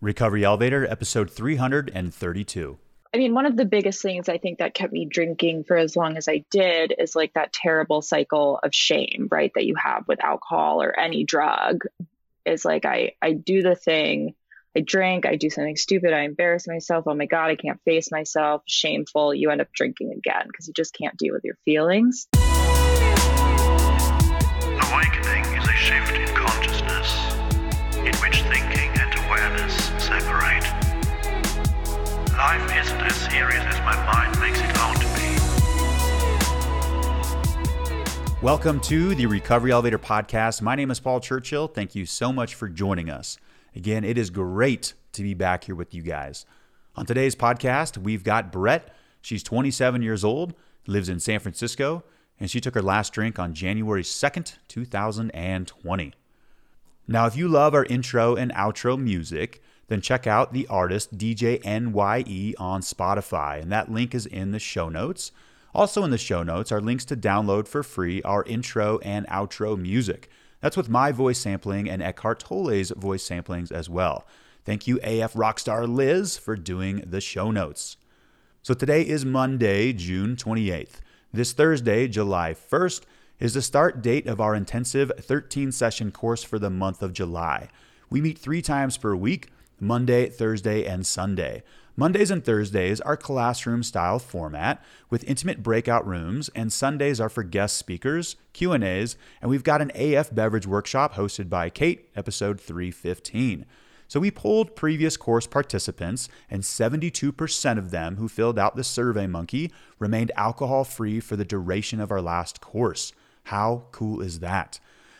Recovery Elevator, episode 332. I mean, one of the biggest things I think that kept me drinking for as long as I did is like that terrible cycle of shame, right? That you have with alcohol or any drug is like I I do the thing, I drink, I do something stupid, I embarrass myself. Oh my god, I can't face myself. Shameful. You end up drinking again because you just can't deal with your feelings. Awakening is a shift in consciousness in which thinking Life isn't as serious as my mind makes it out to be. Welcome to the Recovery Elevator Podcast. My name is Paul Churchill. Thank you so much for joining us. Again, it is great to be back here with you guys. On today's podcast, we've got Brett. She's 27 years old, lives in San Francisco, and she took her last drink on January 2nd, 2020. Now, if you love our intro and outro music, then check out the artist DJ NYE on Spotify, and that link is in the show notes. Also, in the show notes are links to download for free our intro and outro music. That's with my voice sampling and Eckhart Tolle's voice samplings as well. Thank you, AF Rockstar Liz, for doing the show notes. So today is Monday, June 28th. This Thursday, July 1st, is the start date of our intensive 13 session course for the month of July. We meet three times per week Monday, Thursday, and Sunday. Mondays and Thursdays are classroom style format with intimate breakout rooms and Sundays are for guest speakers, Q&As, and we've got an AF beverage workshop hosted by Kate, episode 315. So we polled previous course participants and 72% of them who filled out the survey monkey remained alcohol free for the duration of our last course. How cool is that?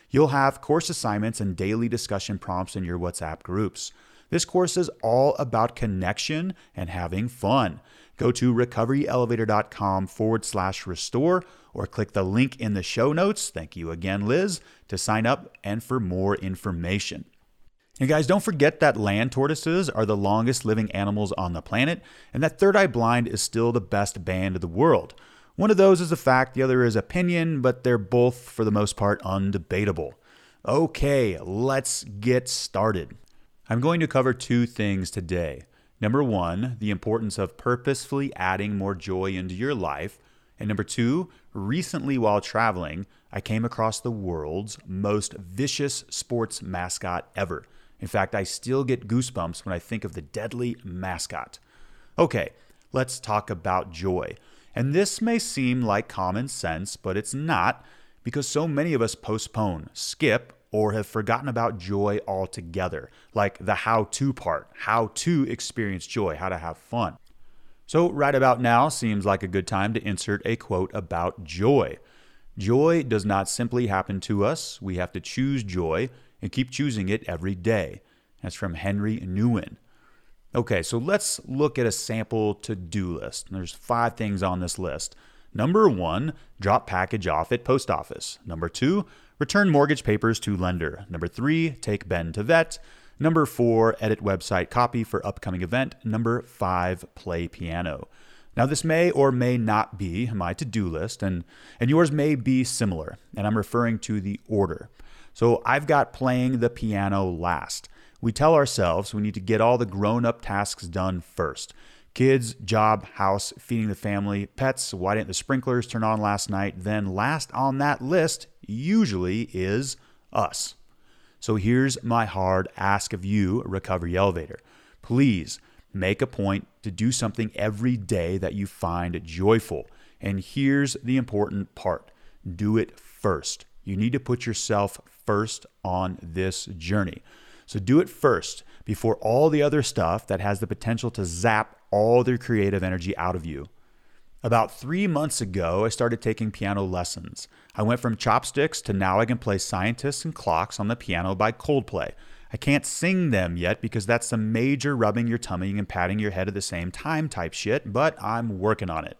You'll have course assignments and daily discussion prompts in your WhatsApp groups. This course is all about connection and having fun. Go to recoveryelevator.com forward slash restore or click the link in the show notes. Thank you again, Liz, to sign up and for more information. And guys, don't forget that land tortoises are the longest living animals on the planet, and that Third Eye Blind is still the best band in the world. One of those is a fact, the other is opinion, but they're both, for the most part, undebatable. Okay, let's get started. I'm going to cover two things today. Number one, the importance of purposefully adding more joy into your life. And number two, recently while traveling, I came across the world's most vicious sports mascot ever. In fact, I still get goosebumps when I think of the deadly mascot. Okay, let's talk about joy. And this may seem like common sense, but it's not because so many of us postpone, skip, or have forgotten about joy altogether, like the how to part, how to experience joy, how to have fun. So, right about now seems like a good time to insert a quote about joy. Joy does not simply happen to us, we have to choose joy and keep choosing it every day. That's from Henry Nouwen. Okay, so let's look at a sample to do list. There's five things on this list. Number one, drop package off at post office. Number two, return mortgage papers to lender. Number three, take Ben to vet. Number four, edit website copy for upcoming event. Number five, play piano. Now, this may or may not be my to do list, and, and yours may be similar, and I'm referring to the order. So I've got playing the piano last. We tell ourselves we need to get all the grown up tasks done first kids, job, house, feeding the family, pets, why didn't the sprinklers turn on last night? Then, last on that list usually is us. So, here's my hard ask of you, Recovery Elevator. Please make a point to do something every day that you find joyful. And here's the important part do it first. You need to put yourself first on this journey. So do it first before all the other stuff that has the potential to zap all their creative energy out of you. About three months ago, I started taking piano lessons. I went from chopsticks to now I can play Scientists and Clocks on the piano by Coldplay. I can't sing them yet because that's some major rubbing your tummy and patting your head at the same time type shit, but I'm working on it.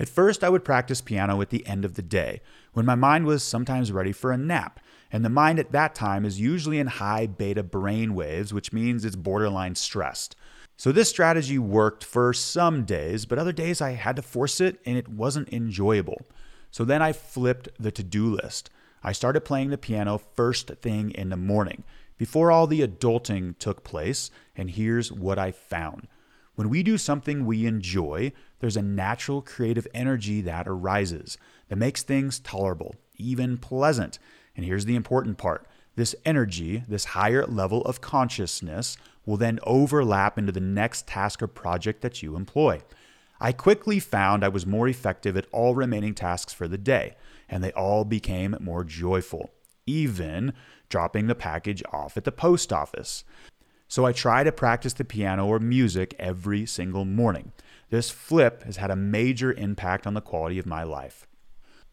At first, I would practice piano at the end of the day, when my mind was sometimes ready for a nap. And the mind at that time is usually in high beta brain waves, which means it's borderline stressed. So this strategy worked for some days, but other days I had to force it and it wasn't enjoyable. So then I flipped the to do list. I started playing the piano first thing in the morning. before all the adulting took place, and here's what I found. When we do something we enjoy, there's a natural creative energy that arises that makes things tolerable, even pleasant. And here's the important part this energy, this higher level of consciousness, will then overlap into the next task or project that you employ. I quickly found I was more effective at all remaining tasks for the day, and they all became more joyful, even dropping the package off at the post office. So I try to practice the piano or music every single morning. This flip has had a major impact on the quality of my life.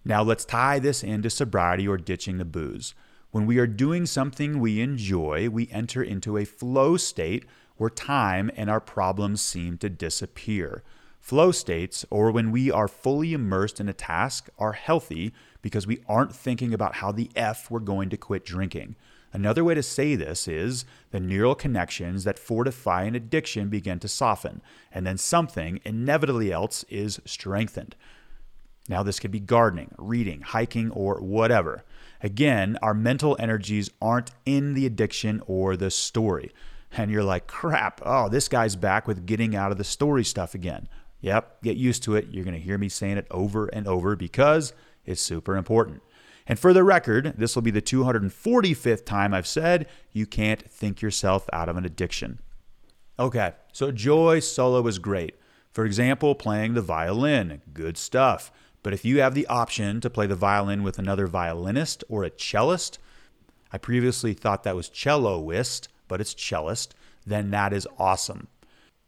Now let's tie this into sobriety or ditching the booze. When we are doing something we enjoy, we enter into a flow state where time and our problems seem to disappear. Flow states, or when we are fully immersed in a task, are healthy because we aren't thinking about how the F we're going to quit drinking. Another way to say this is the neural connections that fortify an addiction begin to soften, and then something inevitably else is strengthened. Now, this could be gardening, reading, hiking, or whatever. Again, our mental energies aren't in the addiction or the story. And you're like, crap, oh, this guy's back with getting out of the story stuff again. Yep, get used to it. You're going to hear me saying it over and over because it's super important. And for the record, this will be the 245th time I've said you can't think yourself out of an addiction. Okay, so joy solo is great. For example, playing the violin, good stuff. But if you have the option to play the violin with another violinist or a cellist, I previously thought that was celloist, but it's cellist, then that is awesome.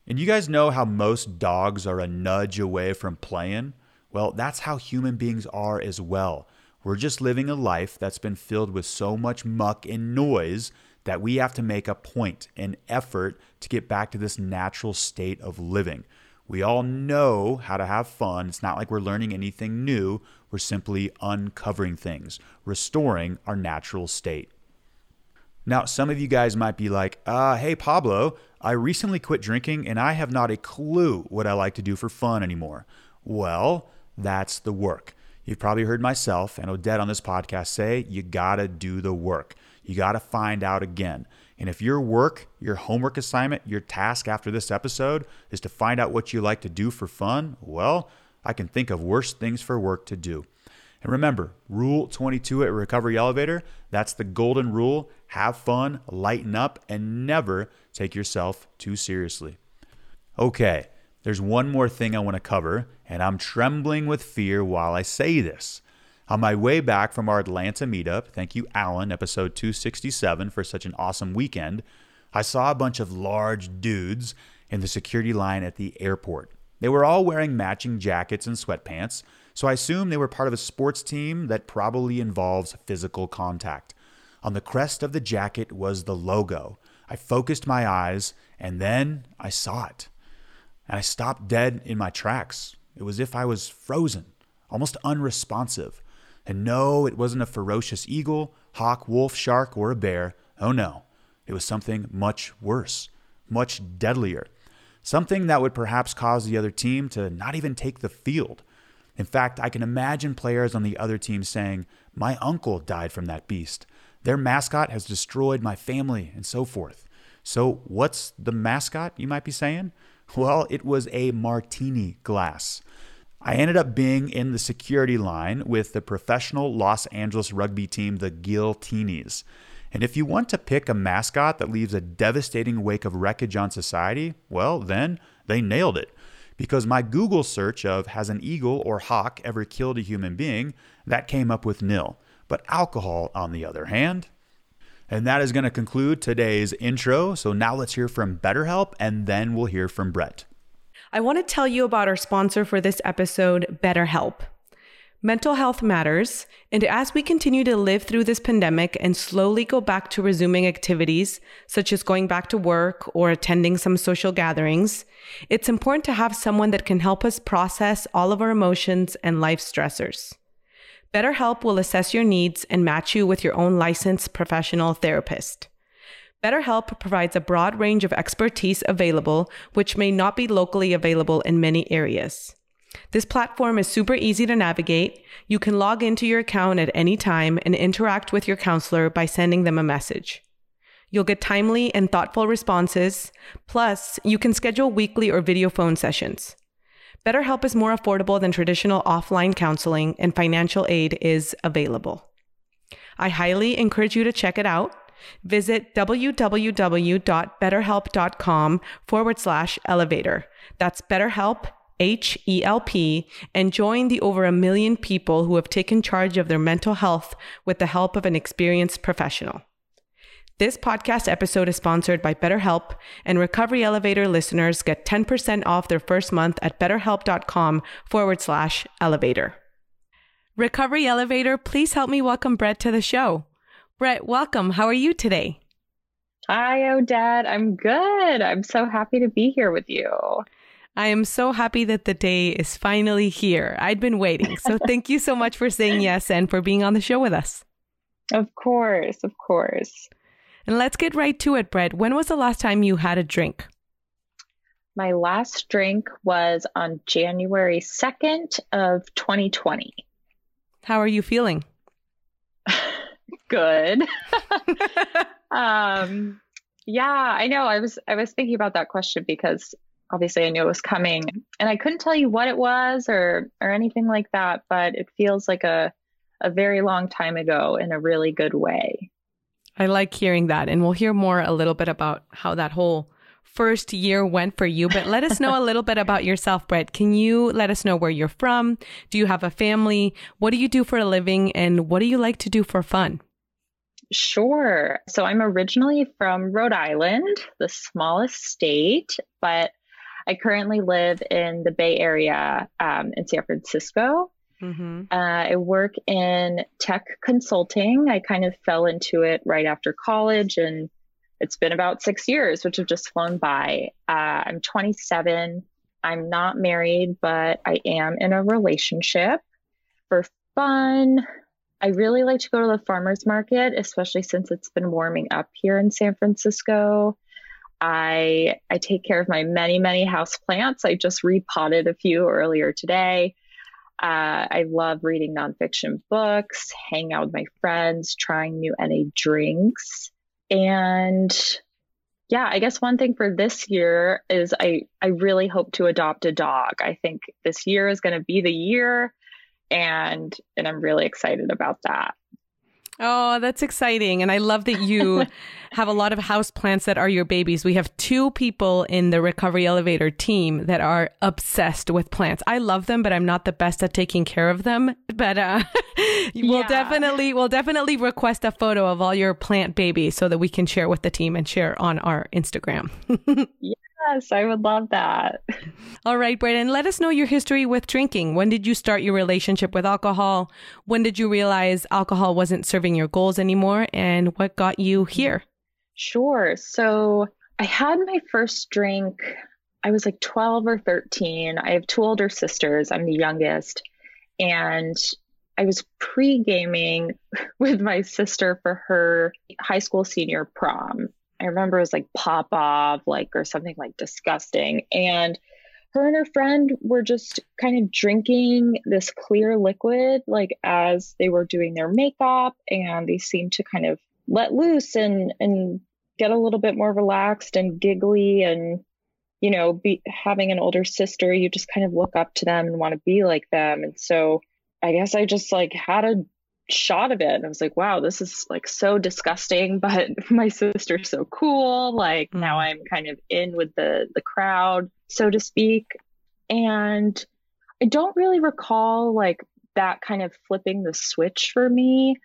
And you guys know how most dogs are a nudge away from playing? Well, that's how human beings are as well. We're just living a life that's been filled with so much muck and noise that we have to make a point, an effort to get back to this natural state of living. We all know how to have fun. It's not like we're learning anything new. We're simply uncovering things, restoring our natural state. Now, some of you guys might be like, uh, hey, Pablo, I recently quit drinking and I have not a clue what I like to do for fun anymore. Well, that's the work. You've probably heard myself and Odette on this podcast say, you gotta do the work. You gotta find out again. And if your work, your homework assignment, your task after this episode is to find out what you like to do for fun, well, I can think of worse things for work to do. And remember, rule 22 at Recovery Elevator that's the golden rule. Have fun, lighten up, and never take yourself too seriously. Okay, there's one more thing I want to cover, and I'm trembling with fear while I say this. On my way back from our Atlanta meetup, thank you, Alan, episode 267, for such an awesome weekend, I saw a bunch of large dudes in the security line at the airport. They were all wearing matching jackets and sweatpants, so I assume they were part of a sports team that probably involves physical contact. On the crest of the jacket was the logo. I focused my eyes, and then I saw it. And I stopped dead in my tracks. It was as if I was frozen, almost unresponsive. And no, it wasn't a ferocious eagle, hawk, wolf, shark, or a bear. Oh no, it was something much worse, much deadlier. Something that would perhaps cause the other team to not even take the field. In fact, I can imagine players on the other team saying, My uncle died from that beast. Their mascot has destroyed my family, and so forth. So, what's the mascot, you might be saying? Well, it was a martini glass. I ended up being in the security line with the professional Los Angeles rugby team, the Giltinis. And if you want to pick a mascot that leaves a devastating wake of wreckage on society, well, then they nailed it because my Google search of has an eagle or hawk ever killed a human being, that came up with nil. But alcohol, on the other hand, and that is going to conclude today's intro. So now let's hear from BetterHelp and then we'll hear from Brett. I want to tell you about our sponsor for this episode, BetterHelp. Mental health matters, and as we continue to live through this pandemic and slowly go back to resuming activities, such as going back to work or attending some social gatherings, it's important to have someone that can help us process all of our emotions and life stressors. BetterHelp will assess your needs and match you with your own licensed professional therapist. BetterHelp provides a broad range of expertise available, which may not be locally available in many areas. This platform is super easy to navigate. You can log into your account at any time and interact with your counselor by sending them a message. You'll get timely and thoughtful responses. Plus, you can schedule weekly or video phone sessions. BetterHelp is more affordable than traditional offline counseling, and financial aid is available. I highly encourage you to check it out. Visit www.betterhelp.com forward slash elevator. That's BetterHelp, H E L P, and join the over a million people who have taken charge of their mental health with the help of an experienced professional. This podcast episode is sponsored by BetterHelp, and Recovery Elevator listeners get 10% off their first month at betterhelp.com forward slash elevator. Recovery Elevator, please help me welcome Brett to the show. Brett, welcome. How are you today? Hi, Odette. I'm good. I'm so happy to be here with you. I am so happy that the day is finally here. I'd been waiting. So thank you so much for saying yes and for being on the show with us. Of course, of course. And let's get right to it, Brett. When was the last time you had a drink? My last drink was on January 2nd of 2020. How are you feeling? Good. um yeah, I know. I was I was thinking about that question because obviously I knew it was coming and I couldn't tell you what it was or or anything like that, but it feels like a a very long time ago in a really good way. I like hearing that. And we'll hear more a little bit about how that whole first year went for you. But let us know a little bit about yourself, Brett. Can you let us know where you're from? Do you have a family? What do you do for a living? And what do you like to do for fun? Sure. So I'm originally from Rhode Island, the smallest state, but I currently live in the Bay Area um, in San Francisco. Mm-hmm. Uh, I work in tech consulting. I kind of fell into it right after college, and it's been about six years, which have just flown by. Uh, I'm 27. I'm not married, but I am in a relationship. For fun, I really like to go to the farmers market, especially since it's been warming up here in San Francisco. I I take care of my many many house plants. I just repotted a few earlier today. Uh, I love reading nonfiction books, hang out with my friends, trying new NA drinks. And yeah, I guess one thing for this year is I, I really hope to adopt a dog. I think this year is going to be the year and and I'm really excited about that. Oh, that's exciting. And I love that you have a lot of house plants that are your babies. We have two people in the recovery elevator team that are obsessed with plants. I love them, but I'm not the best at taking care of them. But uh, we'll definitely we'll definitely request a photo of all your plant babies so that we can share with the team and share on our Instagram. yeah. Yes, I would love that. All right, Brayden, let us know your history with drinking. When did you start your relationship with alcohol? When did you realize alcohol wasn't serving your goals anymore? And what got you here? Sure. So I had my first drink, I was like 12 or 13. I have two older sisters, I'm the youngest. And I was pre gaming with my sister for her high school senior prom. I remember it was like Popov, like, or something like disgusting. And her and her friend were just kind of drinking this clear liquid, like as they were doing their makeup, and they seemed to kind of let loose and, and get a little bit more relaxed and giggly and you know be having an older sister you just kind of look up to them and want to be like them and so i guess i just like had a shot of it and I was like, wow, this is like so disgusting, but my sister's so cool. Like mm. now I'm kind of in with the the crowd, so to speak. And I don't really recall like that kind of flipping the switch for me.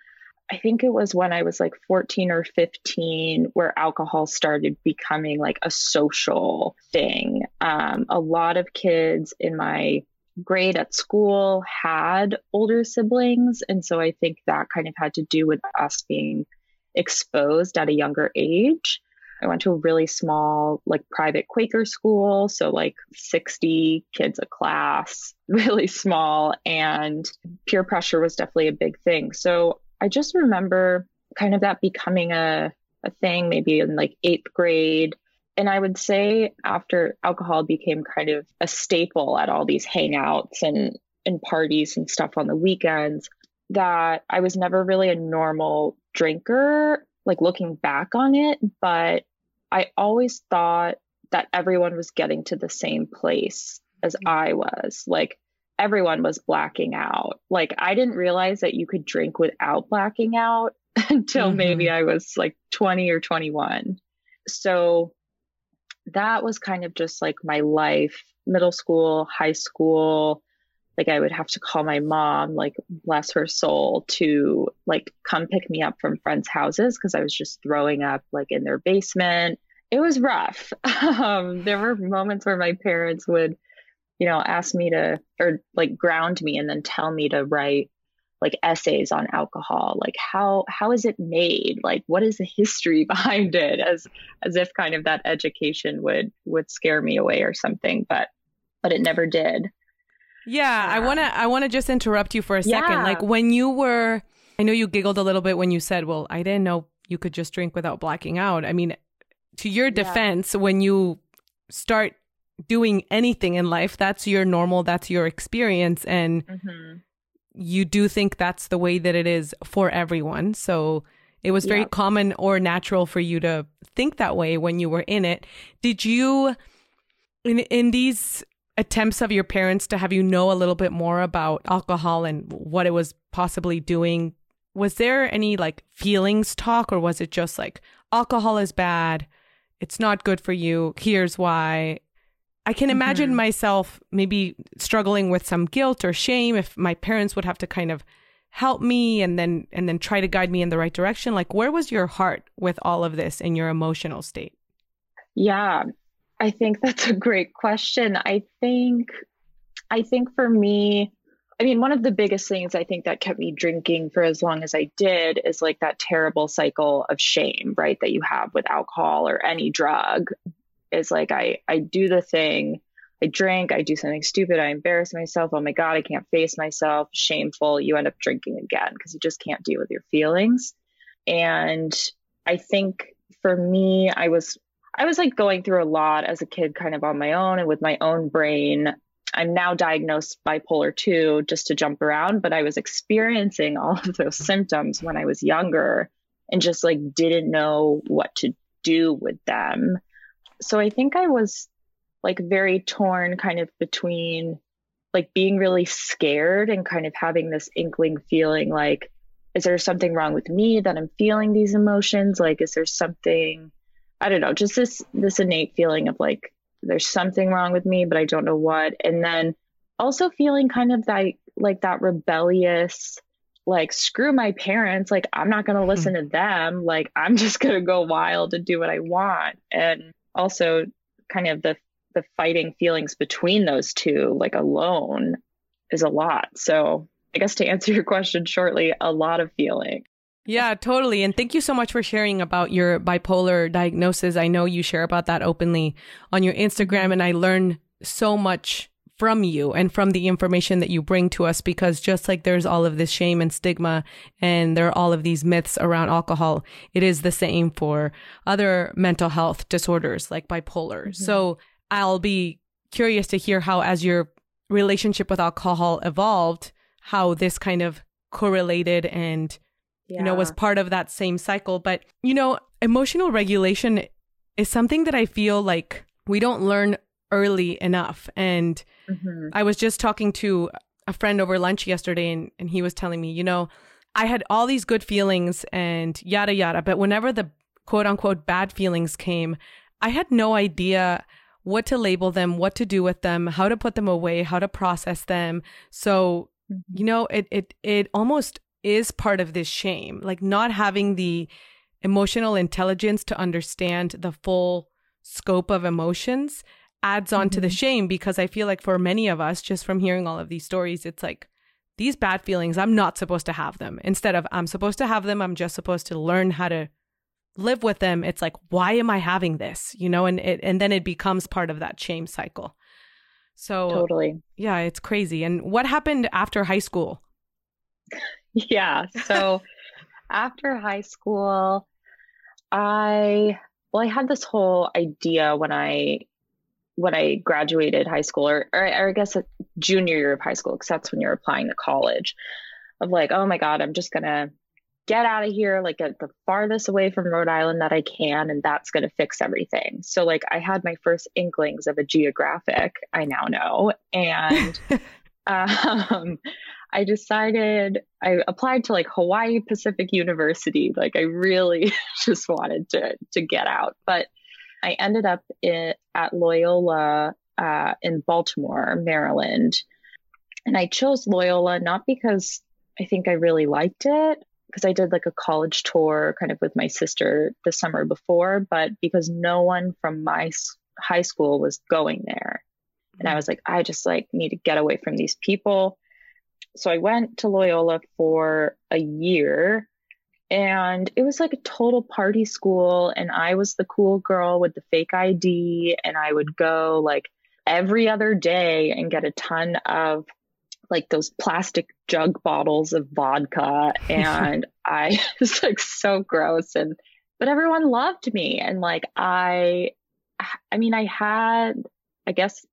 I think it was when I was like 14 or 15 where alcohol started becoming like a social thing. Um, a lot of kids in my grade at school had older siblings. And so I think that kind of had to do with us being exposed at a younger age. I went to a really small, like private Quaker school. So, like 60 kids a class, really small. And peer pressure was definitely a big thing. So, I just remember kind of that becoming a, a thing maybe in like eighth grade and I would say after alcohol became kind of a staple at all these hangouts and, and parties and stuff on the weekends, that I was never really a normal drinker. like looking back on it, but I always thought that everyone was getting to the same place as mm-hmm. I was. Like everyone was blacking out. Like I didn't realize that you could drink without blacking out until mm-hmm. maybe I was like 20 or 21. So that was kind of just like my life, middle school, high school. Like I would have to call my mom, like bless her soul, to like come pick me up from friends' houses because I was just throwing up like in their basement. It was rough. Um, there were moments where my parents would, you know, ask me to or like ground me and then tell me to write like essays on alcohol like how how is it made? Like what is the history behind it? As as if kind of that education would would scare me away or something but but it never did. Yeah, i want to i want to just interrupt you for a second. yeah. like when you were i know you giggled a little bit when you said well i didn't know you could just drink without blacking out. I mean to your defense yeah. when you start doing anything in life that's your normal that's your experience and mm-hmm you do think that's the way that it is for everyone. So it was very common or natural for you to think that way when you were in it. Did you in in these attempts of your parents to have you know a little bit more about alcohol and what it was possibly doing? Was there any like feelings talk or was it just like alcohol is bad? It's not good for you. Here's why. I can imagine mm-hmm. myself maybe struggling with some guilt or shame if my parents would have to kind of help me and then and then try to guide me in the right direction. Like where was your heart with all of this in your emotional state? Yeah. I think that's a great question. I think I think for me I mean, one of the biggest things I think that kept me drinking for as long as I did is like that terrible cycle of shame, right? That you have with alcohol or any drug is like I I do the thing, I drink, I do something stupid, I embarrass myself. Oh my god, I can't face myself. Shameful. You end up drinking again because you just can't deal with your feelings. And I think for me, I was I was like going through a lot as a kid, kind of on my own and with my own brain. I'm now diagnosed bipolar 2 just to jump around, but I was experiencing all of those symptoms when I was younger and just like didn't know what to do with them so I think I was like very torn kind of between like being really scared and kind of having this inkling feeling like is there something wrong with me that I'm feeling these emotions? Like is there something I don't know just this this innate feeling of like there's something wrong with me but I don't know what. And then also feeling kind of that like that rebellious like screw my parents like I'm not going to mm-hmm. listen to them. Like I'm just going to go wild and do what I want. And also kind of the the fighting feelings between those two like alone is a lot so i guess to answer your question shortly a lot of feeling yeah, totally. And thank you so much for sharing about your bipolar diagnosis. I know you share about that openly on your Instagram, and I learn so much from you and from the information that you bring to us because just like there's all of this shame and stigma and there are all of these myths around alcohol, it is the same for other mental health disorders like bipolar. Mm-hmm. So I'll be curious to hear how, as your relationship with alcohol evolved, how this kind of correlated and yeah. you know was part of that same cycle but you know emotional regulation is something that i feel like we don't learn early enough. And mm-hmm. I was just talking to a friend over lunch yesterday, and, and he was telling me, you know, I had all these good feelings and yada yada, but whenever the quote unquote bad feelings came, I had no idea what to label them, what to do with them, how to put them away, how to process them. So, mm-hmm. you know, it it it almost is part of this shame, like not having the emotional intelligence to understand the full scope of emotions adds on mm-hmm. to the mm-hmm. shame because I feel like for many of us, just from hearing all of these stories, it's like these bad feelings, I'm not supposed to have them. Instead of I'm supposed to have them, I'm just supposed to learn how to live with them. It's like, why am I having this? You know, and it and then it becomes part of that shame cycle. So totally. Yeah, it's crazy. And what happened after high school? Yeah. So after high school, I well, I had this whole idea when I when I graduated high school, or, or, or I guess junior year of high school, because that's when you're applying to college, of like, oh my God, I'm just gonna get out of here, like get the farthest away from Rhode Island that I can, and that's going to fix everything. So, like, I had my first inklings of a geographic, I now know. And um, I decided I applied to like Hawaii Pacific University. Like, I really just wanted to, to get out. But I ended up in, at Loyola uh, in Baltimore, Maryland. And I chose Loyola not because I think I really liked it, because I did like a college tour kind of with my sister the summer before, but because no one from my high school was going there. And I mm-hmm. was like, I just like need to get away from these people. So I went to Loyola for a year and it was like a total party school. And I was the cool girl with the fake ID. And I would go like every other day and get a ton of like those plastic jug bottles of vodka and I was like so gross and but everyone loved me and like I I mean I had I guess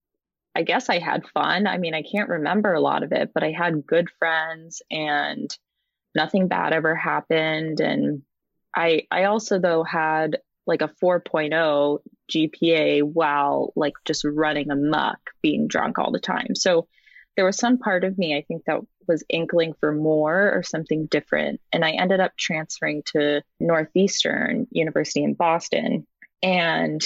I guess I had fun. I mean I can't remember a lot of it, but I had good friends and nothing bad ever happened and I I also though had like a 4.0 GPA while like just running amok being drunk all the time. So there was some part of me I think that was inkling for more or something different. And I ended up transferring to Northeastern University in Boston. And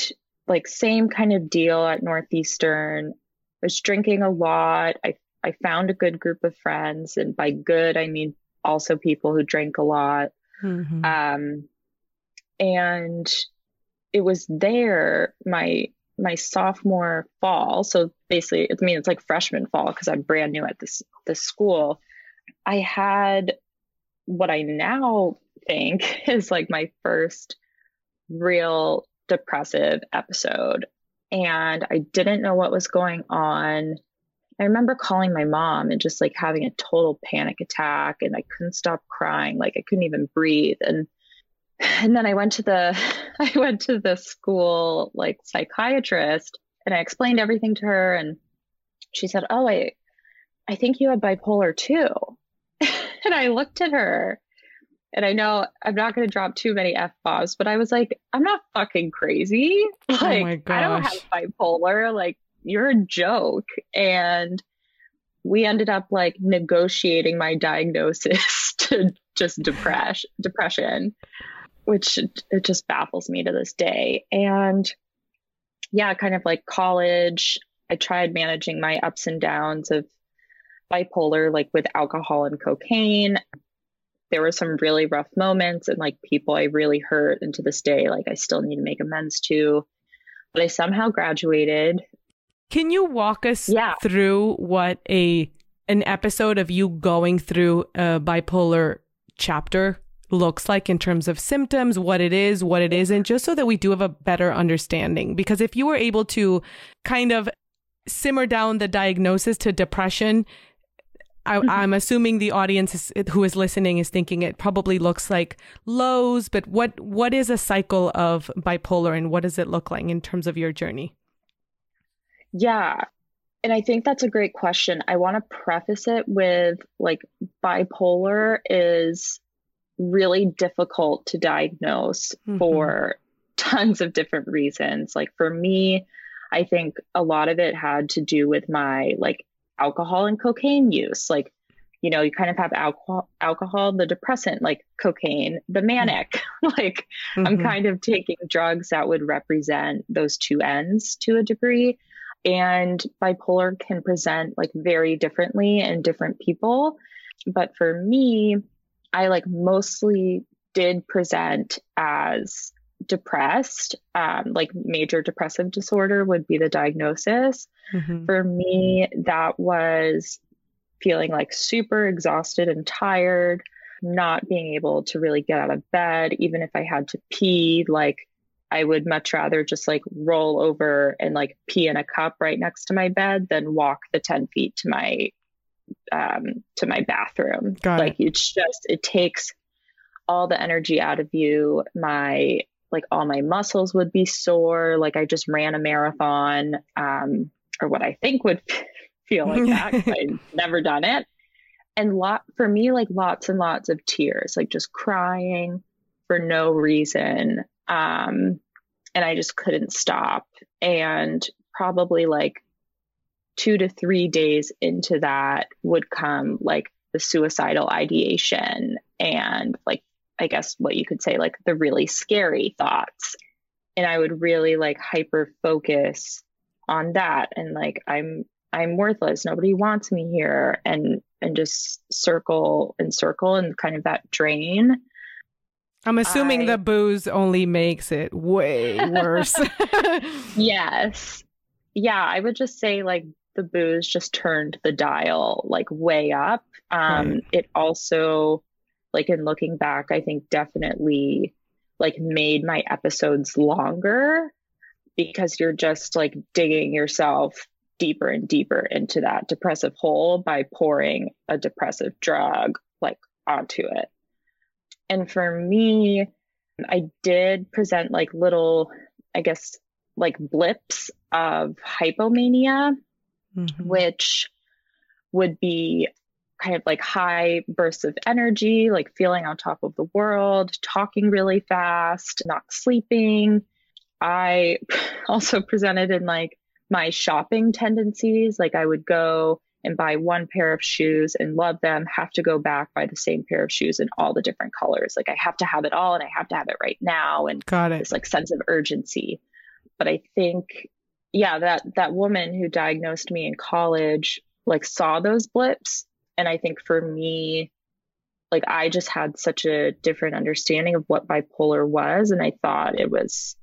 like same kind of deal at Northeastern. I was drinking a lot. I I found a good group of friends, and by good I mean also people who drink a lot. Mm-hmm. Um, and it was there my my sophomore fall. So basically, I mean, it's like freshman fall because I'm brand new at this this school. I had what I now think is like my first real depressive episode, and I didn't know what was going on. I remember calling my mom and just like having a total panic attack, and I couldn't stop crying, like I couldn't even breathe, and and then I went to the I went to the school like psychiatrist and I explained everything to her and she said, "Oh, I I think you have bipolar 2." and I looked at her and I know I'm not going to drop too many f bombs, but I was like, "I'm not fucking crazy. Oh like, oh I don't have bipolar. Like, you're a joke." And we ended up like negotiating my diagnosis to just depression depression which it just baffles me to this day. And yeah, kind of like college, I tried managing my ups and downs of bipolar, like with alcohol and cocaine. There were some really rough moments and like people I really hurt. And to this day, like I still need to make amends to. But I somehow graduated. Can you walk us yeah. through what a an episode of you going through a bipolar chapter looks like in terms of symptoms, what it is, what it isn't, just so that we do have a better understanding. Because if you were able to kind of simmer down the diagnosis to depression, I, am mm-hmm. assuming the audience is, who is listening is thinking it probably looks like lows, but what what is a cycle of bipolar and what does it look like in terms of your journey? Yeah. And I think that's a great question. I want to preface it with like bipolar is really difficult to diagnose mm-hmm. for tons of different reasons. Like for me, I think a lot of it had to do with my like alcohol and cocaine use. Like, you know, you kind of have alcohol, alcohol, the depressant, like cocaine, the manic. Like, mm-hmm. I'm kind of taking drugs that would represent those two ends to a degree. And bipolar can present like very differently in different people. But for me, I like mostly did present as depressed, um, like major depressive disorder would be the diagnosis. Mm-hmm. For me, that was feeling like super exhausted and tired, not being able to really get out of bed, even if I had to pee, like I would much rather just like roll over and like pee in a cup right next to my bed than walk the 10 feet to my um, to my bathroom. Got like it. it's just it takes all the energy out of you. My like all my muscles would be sore. Like I just ran a marathon, um, or what I think would feel like that. I've never done it. and lot for me like lots and lots of tears like just crying for no reason um and i just couldn't stop. And probably like 2 to 3 days into that would come like the suicidal ideation and like i guess what you could say like the really scary thoughts. And i would really like hyper focus on that and like i'm i'm worthless. Nobody wants me here. And and just circle and circle and kind of that drain. I'm assuming I, the booze only makes it way worse. yes. Yeah, I would just say like the booze just turned the dial like way up. Um right. it also like in looking back, I think definitely like made my episodes longer because you're just like digging yourself deeper and deeper into that depressive hole by pouring a depressive drug like onto it. And for me, I did present like little, I guess, like blips of hypomania, mm-hmm. which would be kind of like high bursts of energy, like feeling on top of the world, talking really fast, not sleeping. I also presented in like my shopping tendencies. Like I would go and buy one pair of shoes and love them, have to go back buy the same pair of shoes in all the different colors. Like I have to have it all and I have to have it right now. And got it. This like sense of urgency. But I think, yeah, that that woman who diagnosed me in college like saw those blips. And I think for me, like I just had such a different understanding of what bipolar was. And I thought it was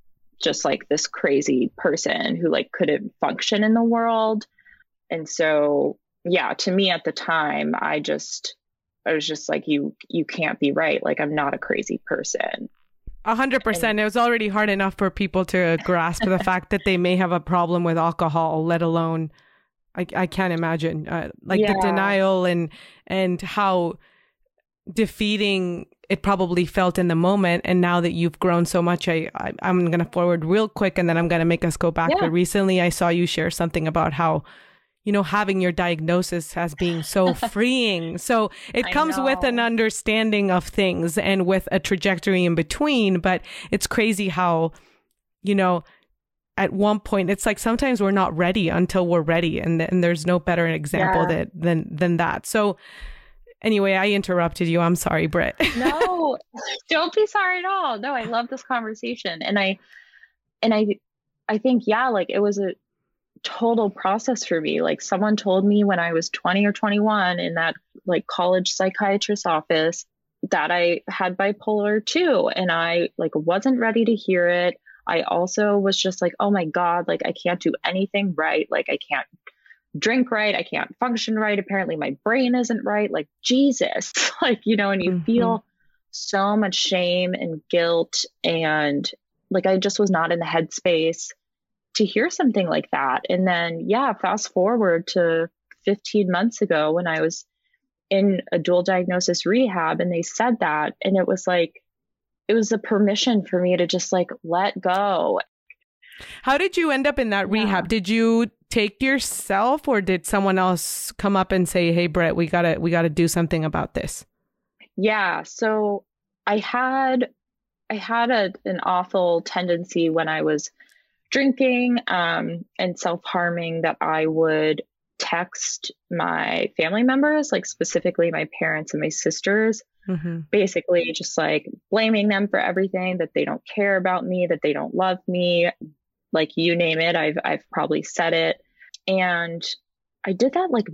just like this crazy person who like couldn't function in the world. And so, yeah, to me at the time, I just, I was just like, you, you can't be right. Like, I'm not a crazy person. A hundred percent. It was already hard enough for people to grasp the fact that they may have a problem with alcohol, let alone, I, I can't imagine, uh, like yeah. the denial and and how defeating it probably felt in the moment and now that you've grown so much i, I am going to forward real quick and then i'm going to make us go back yeah. but recently i saw you share something about how you know having your diagnosis as being so freeing so it comes with an understanding of things and with a trajectory in between but it's crazy how you know at one point it's like sometimes we're not ready until we're ready and, and there's no better example yeah. that than than that so Anyway, I interrupted you. I'm sorry, Britt. no, don't be sorry at all. No, I love this conversation. And I, and I, I think, yeah, like it was a total process for me. Like someone told me when I was 20 or 21 in that like college psychiatrist office that I had bipolar 2. And I like wasn't ready to hear it. I also was just like, oh my God, like I can't do anything right. Like I can't drink right. I can't function right. Apparently, my brain isn't right. Like, Jesus, like, you know, and you mm-hmm. feel so much shame and guilt. And like, I just was not in the headspace to hear something like that. And then, yeah, fast forward to 15 months ago when I was in a dual diagnosis rehab and they said that. And it was like, it was a permission for me to just like let go. How did you end up in that yeah. rehab? Did you take yourself or did someone else come up and say, "Hey Brett, we got to we got to do something about this?" Yeah, so I had I had a, an awful tendency when I was drinking um, and self-harming that I would text my family members, like specifically my parents and my sisters, mm-hmm. basically just like blaming them for everything that they don't care about me, that they don't love me, like you name it i've i've probably said it and i did that like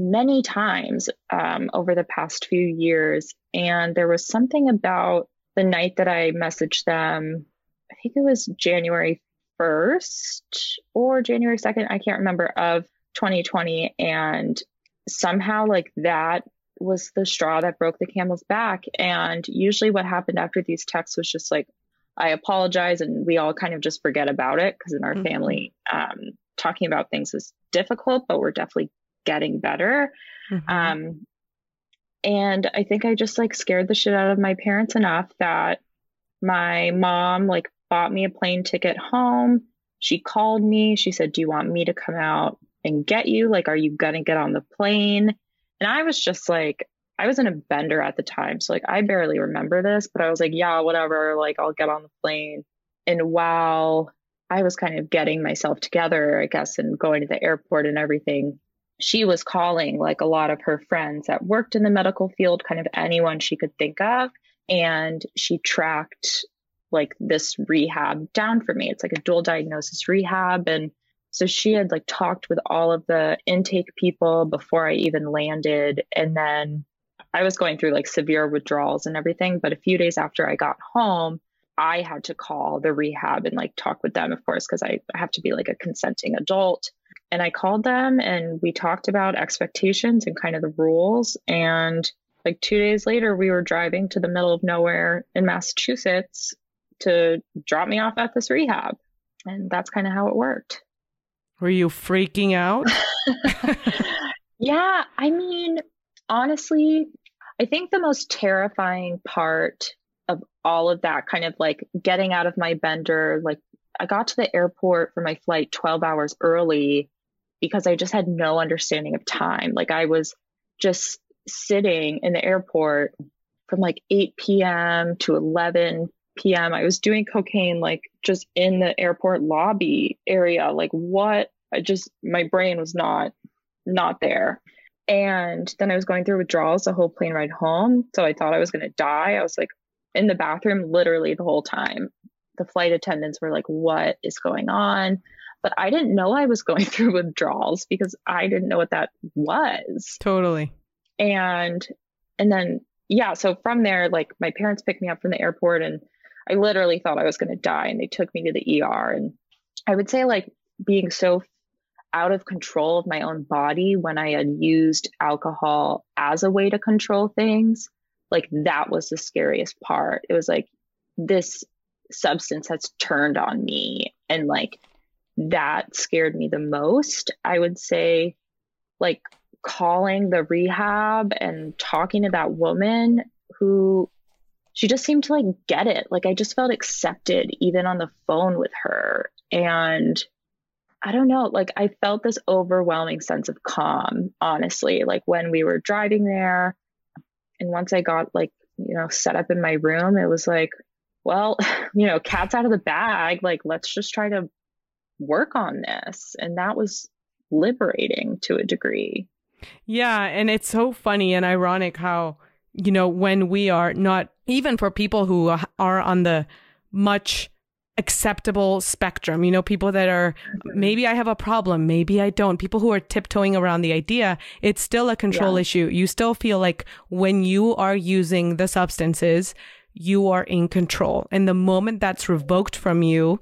many times um, over the past few years and there was something about the night that i messaged them i think it was january 1st or january 2nd i can't remember of 2020 and somehow like that was the straw that broke the camel's back and usually what happened after these texts was just like I apologize, and we all kind of just forget about it because in our mm-hmm. family, um, talking about things is difficult, but we're definitely getting better. Mm-hmm. Um, and I think I just like scared the shit out of my parents enough that my mom like bought me a plane ticket home. She called me. She said, "Do you want me to come out and get you? Like, are you gonna get on the plane?" And I was just like, I was in a bender at the time. So like I barely remember this, but I was like, yeah, whatever. Like I'll get on the plane. And while I was kind of getting myself together, I guess, and going to the airport and everything, she was calling like a lot of her friends that worked in the medical field, kind of anyone she could think of. And she tracked like this rehab down for me. It's like a dual diagnosis rehab. And so she had like talked with all of the intake people before I even landed. And then I was going through like severe withdrawals and everything. But a few days after I got home, I had to call the rehab and like talk with them, of course, because I have to be like a consenting adult. And I called them and we talked about expectations and kind of the rules. And like two days later, we were driving to the middle of nowhere in Massachusetts to drop me off at this rehab. And that's kind of how it worked. Were you freaking out? yeah. I mean, honestly, I think the most terrifying part of all of that kind of like getting out of my bender, like I got to the airport for my flight 12 hours early because I just had no understanding of time. Like I was just sitting in the airport from like 8 p.m. to 11 p.m. I was doing cocaine like just in the airport lobby area. Like what? I just my brain was not not there. And then I was going through withdrawals the whole plane ride home. So I thought I was going to die. I was like in the bathroom literally the whole time. The flight attendants were like, What is going on? But I didn't know I was going through withdrawals because I didn't know what that was. Totally. And, and then, yeah. So from there, like my parents picked me up from the airport and I literally thought I was going to die. And they took me to the ER. And I would say, like, being so out of control of my own body when I had used alcohol as a way to control things, like that was the scariest part. It was like this substance has turned on me and like that scared me the most. I would say like calling the rehab and talking to that woman who she just seemed to like get it. Like I just felt accepted even on the phone with her and I don't know, like I felt this overwhelming sense of calm, honestly, like when we were driving there. And once I got like, you know, set up in my room, it was like, well, you know, cat's out of the bag. Like, let's just try to work on this. And that was liberating to a degree. Yeah. And it's so funny and ironic how, you know, when we are not, even for people who are on the much acceptable spectrum. You know, people that are maybe I have a problem, maybe I don't. People who are tiptoeing around the idea, it's still a control yeah. issue. You still feel like when you are using the substances, you are in control. And the moment that's revoked from you,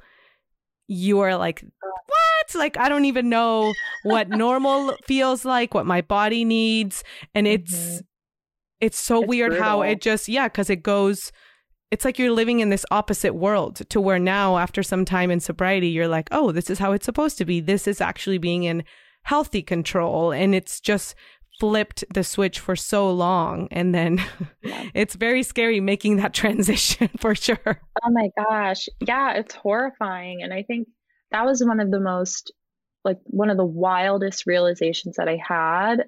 you are like, what? Like, I don't even know what normal feels like, what my body needs. And it's, mm-hmm. It's so it's weird brutal. how it just, yeah, because it goes, it's like you're living in this opposite world to where now after some time in sobriety you're like oh this is how it's supposed to be this is actually being in healthy control and it's just flipped the switch for so long and then yeah. it's very scary making that transition for sure oh my gosh yeah it's horrifying and i think that was one of the most like one of the wildest realizations that i had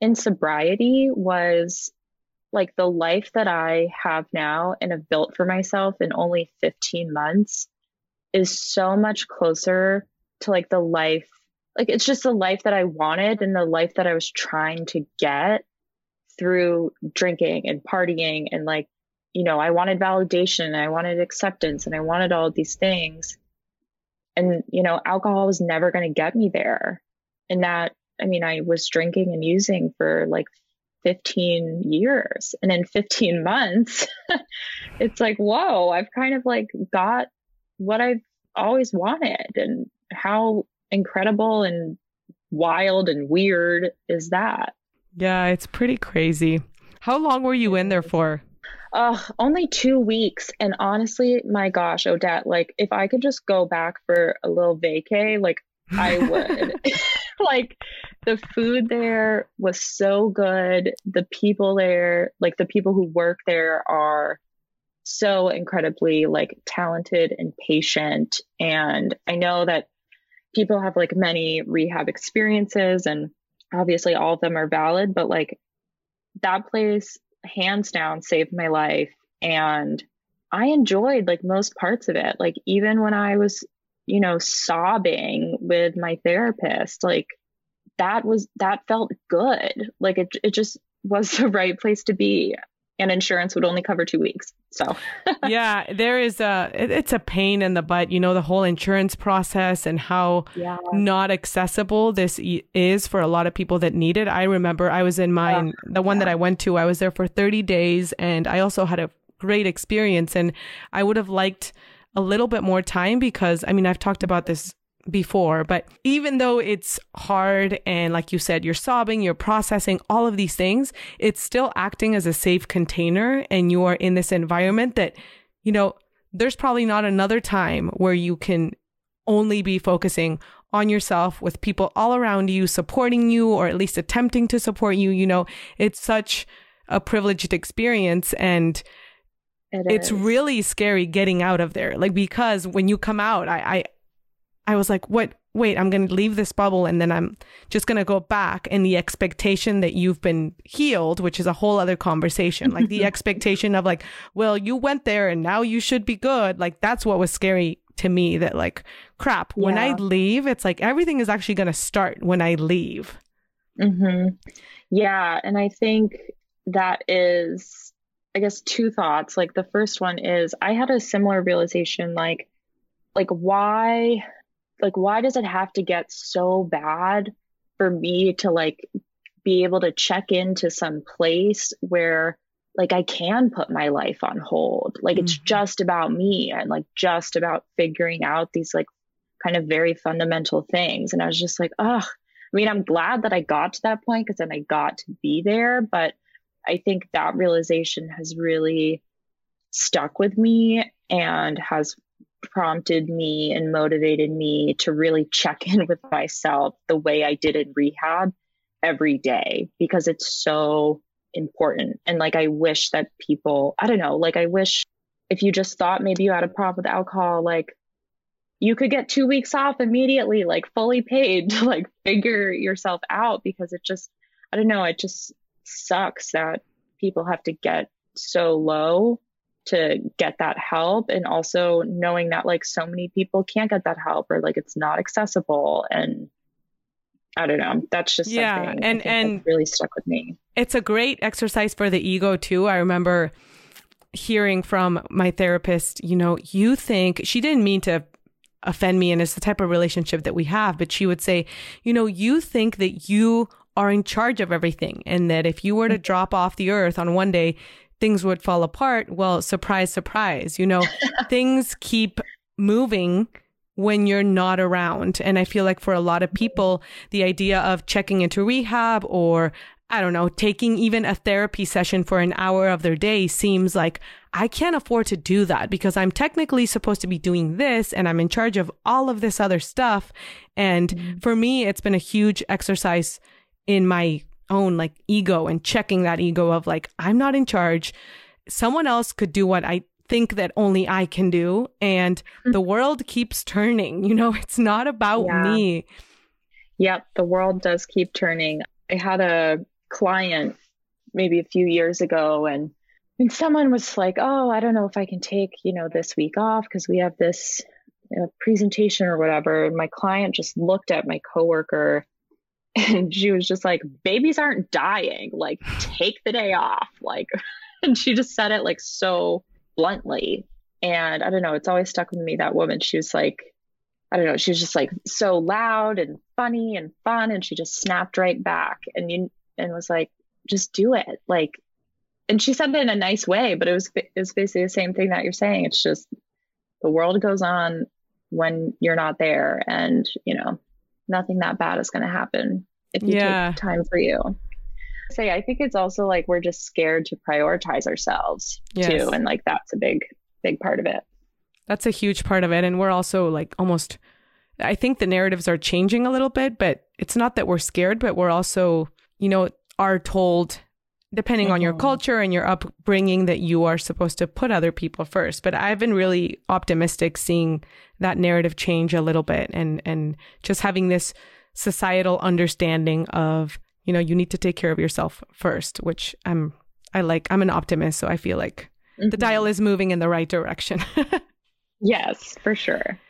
in sobriety was like the life that I have now and have built for myself in only 15 months is so much closer to like the life like it's just the life that I wanted and the life that I was trying to get through drinking and partying and like you know I wanted validation and I wanted acceptance and I wanted all these things. And you know alcohol was never going to get me there. And that I mean I was drinking and using for like 15 years. And in 15 months, it's like, whoa, I've kind of like got what I've always wanted. And how incredible and wild and weird is that? Yeah, it's pretty crazy. How long were you in there for? Uh, only two weeks. And honestly, my gosh, Odette, like if I could just go back for a little vacay, like I would. like the food there was so good. The people there, like the people who work there are so incredibly like talented and patient. And I know that people have like many rehab experiences and obviously all of them are valid, but like that place hands down saved my life and I enjoyed like most parts of it. Like even when I was, you know, sobbing with my therapist, like that was that felt good. Like it it just was the right place to be and insurance would only cover two weeks. So yeah, there is a it's a pain in the butt. You know the whole insurance process and how yeah. not accessible this is for a lot of people that need it. I remember I was in mine, uh, the one yeah. that I went to. I was there for 30 days, and I also had a great experience. And I would have liked a little bit more time because I mean I've talked about this before. But even though it's hard and, like you said, you're sobbing, you're processing all of these things, it's still acting as a safe container. And you are in this environment that, you know, there's probably not another time where you can only be focusing on yourself with people all around you supporting you or at least attempting to support you. You know, it's such a privileged experience. And it it's really scary getting out of there. Like, because when you come out, I, I I was like, what? Wait, I'm going to leave this bubble and then I'm just going to go back. And the expectation that you've been healed, which is a whole other conversation, like the expectation of like, well, you went there and now you should be good. Like that's what was scary to me that like, crap, yeah. when I leave, it's like everything is actually going to start when I leave. Mm-hmm. Yeah. And I think that is, I guess, two thoughts. Like the first one is I had a similar realization, like, like why like why does it have to get so bad for me to like be able to check into some place where like I can put my life on hold. Like it's mm-hmm. just about me and like just about figuring out these like kind of very fundamental things. And I was just like, oh, I mean, I'm glad that I got to that point because then I got to be there. But I think that realization has really stuck with me and has prompted me and motivated me to really check in with myself the way I did in rehab every day because it's so important. And like, I wish that people, I don't know, like, I wish if you just thought maybe you had a problem with alcohol, like, you could get two weeks off immediately, like fully paid to like figure yourself out because it just, I don't know, it just sucks that people have to get so low to get that help and also knowing that like so many people can't get that help or like it's not accessible and I don't know. That's just yeah, and and really stuck with me. It's a great exercise for the ego too. I remember hearing from my therapist, you know, you think she didn't mean to offend me and it's the type of relationship that we have, but she would say, you know, you think that you are in charge of everything and that if you were to mm-hmm. drop off the earth on one day, things would fall apart. Well, surprise, surprise, you know, things keep moving when you're not around. And I feel like for a lot of people, the idea of checking into rehab or I don't know, taking even a therapy session for an hour of their day seems like I can't afford to do that because I'm technically supposed to be doing this and I'm in charge of all of this other stuff. And mm-hmm. for me, it's been a huge exercise in my own like ego and checking that ego of like, I'm not in charge. Someone else could do what I think that only I can do. And mm-hmm. the world keeps turning. You know, it's not about yeah. me. Yep. The world does keep turning. I had a client maybe a few years ago and and someone was like, "Oh, I don't know if I can take, you know, this week off because we have this you know, presentation or whatever." And my client just looked at my coworker and she was just like babies aren't dying. Like take the day off. Like and she just said it like so bluntly. And i don't know it's always stuck with me that woman. She was like i don't know she was just like so loud and funny and fun and she just snapped right back. And you and was like just do it. Like and she said it in a nice way but it was it was basically the same thing that you're saying. It's just the world goes on when you're not there. And you know nothing that bad is going to happen if you yeah. take time for you. Say, I think it's also like we're just scared to prioritize ourselves yes. too. And like that's a big, big part of it. That's a huge part of it. And we're also like almost, I think the narratives are changing a little bit, but it's not that we're scared, but we're also, you know, are told depending mm-hmm. on your mm-hmm. culture and your upbringing that you are supposed to put other people first but i've been really optimistic seeing that narrative change a little bit and and just having this societal understanding of, you know, you need to take care of yourself first, which I'm I like I'm an optimist, so I feel like mm-hmm. the dial is moving in the right direction. yes, for sure.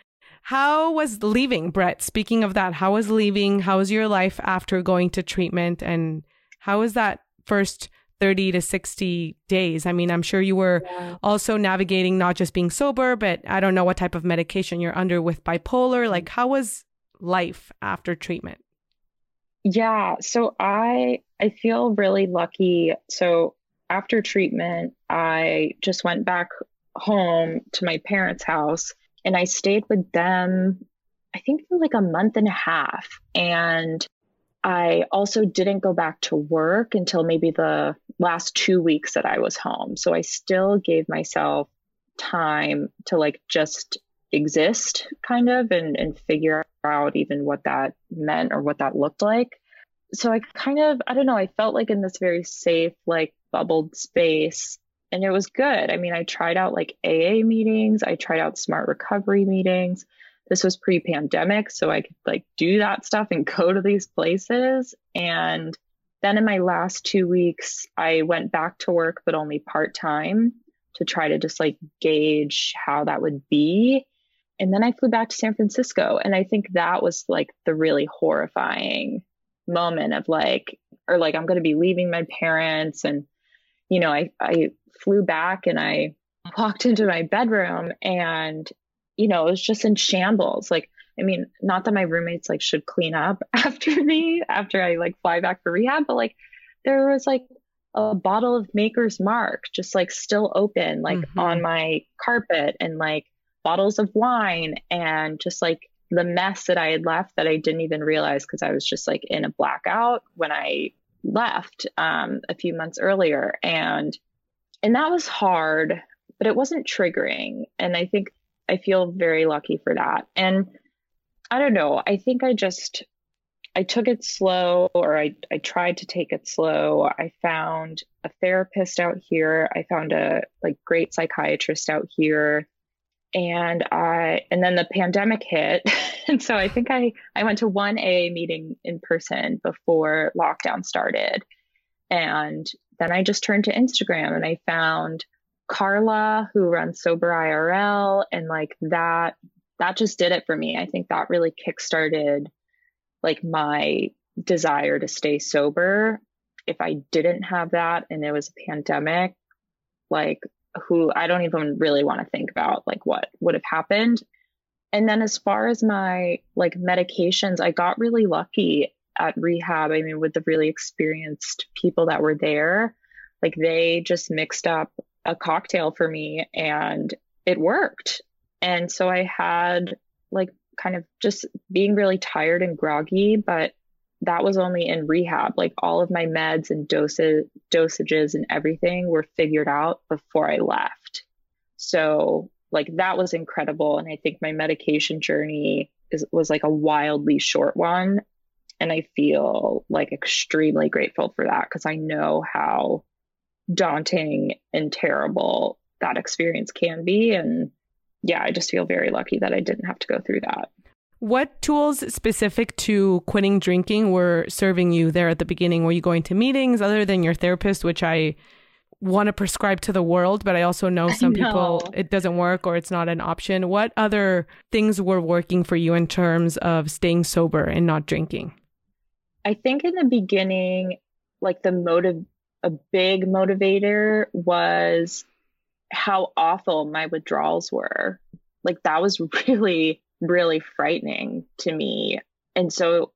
How was leaving, Brett? Speaking of that, how was leaving? How was your life after going to treatment? And how was that first 30 to 60 days? I mean, I'm sure you were yeah. also navigating not just being sober, but I don't know what type of medication you're under with bipolar. Mm-hmm. Like, how was life after treatment? Yeah, so I I feel really lucky. So after treatment, I just went back home to my parents' house and I stayed with them, I think for like a month and a half. And I also didn't go back to work until maybe the last two weeks that I was home. So I still gave myself time to like just exist kind of and, and figure out even what that meant or what that looked like. So I kind of, I don't know, I felt like in this very safe, like bubbled space and it was good. I mean, I tried out like AA meetings, I tried out smart recovery meetings. This was pre pandemic, so I could like do that stuff and go to these places. And then in my last two weeks, I went back to work, but only part time to try to just like gauge how that would be. And then I flew back to San Francisco. And I think that was like the really horrifying moment of like, or like, I'm going to be leaving my parents and you know, I, I flew back and I walked into my bedroom and, you know, it was just in shambles. Like, I mean, not that my roommates like should clean up after me after I like fly back for rehab, but like there was like a bottle of Maker's Mark just like still open, like mm-hmm. on my carpet and like bottles of wine and just like the mess that I had left that I didn't even realize because I was just like in a blackout when I left um, a few months earlier, and and that was hard, but it wasn't triggering. And I think I feel very lucky for that. And I don't know. I think I just I took it slow, or I I tried to take it slow. I found a therapist out here. I found a like great psychiatrist out here and I and then the pandemic hit and so I think I I went to one AA meeting in person before lockdown started and then I just turned to Instagram and I found Carla who runs Sober IRL and like that that just did it for me. I think that really kickstarted like my desire to stay sober. If I didn't have that and it was a pandemic, like who I don't even really want to think about like what would have happened. And then as far as my like medications, I got really lucky at rehab. I mean, with the really experienced people that were there, like they just mixed up a cocktail for me and it worked. And so I had like kind of just being really tired and groggy, but that was only in rehab. Like all of my meds and doses, dosages and everything were figured out before I left. So like that was incredible. And I think my medication journey is, was like a wildly short one. And I feel like extremely grateful for that because I know how daunting and terrible that experience can be. And yeah, I just feel very lucky that I didn't have to go through that. What tools specific to quitting drinking were serving you there at the beginning? Were you going to meetings other than your therapist, which I want to prescribe to the world, but I also know some know. people it doesn't work or it's not an option. What other things were working for you in terms of staying sober and not drinking? I think in the beginning, like the motive, a big motivator was how awful my withdrawals were. Like that was really really frightening to me. And so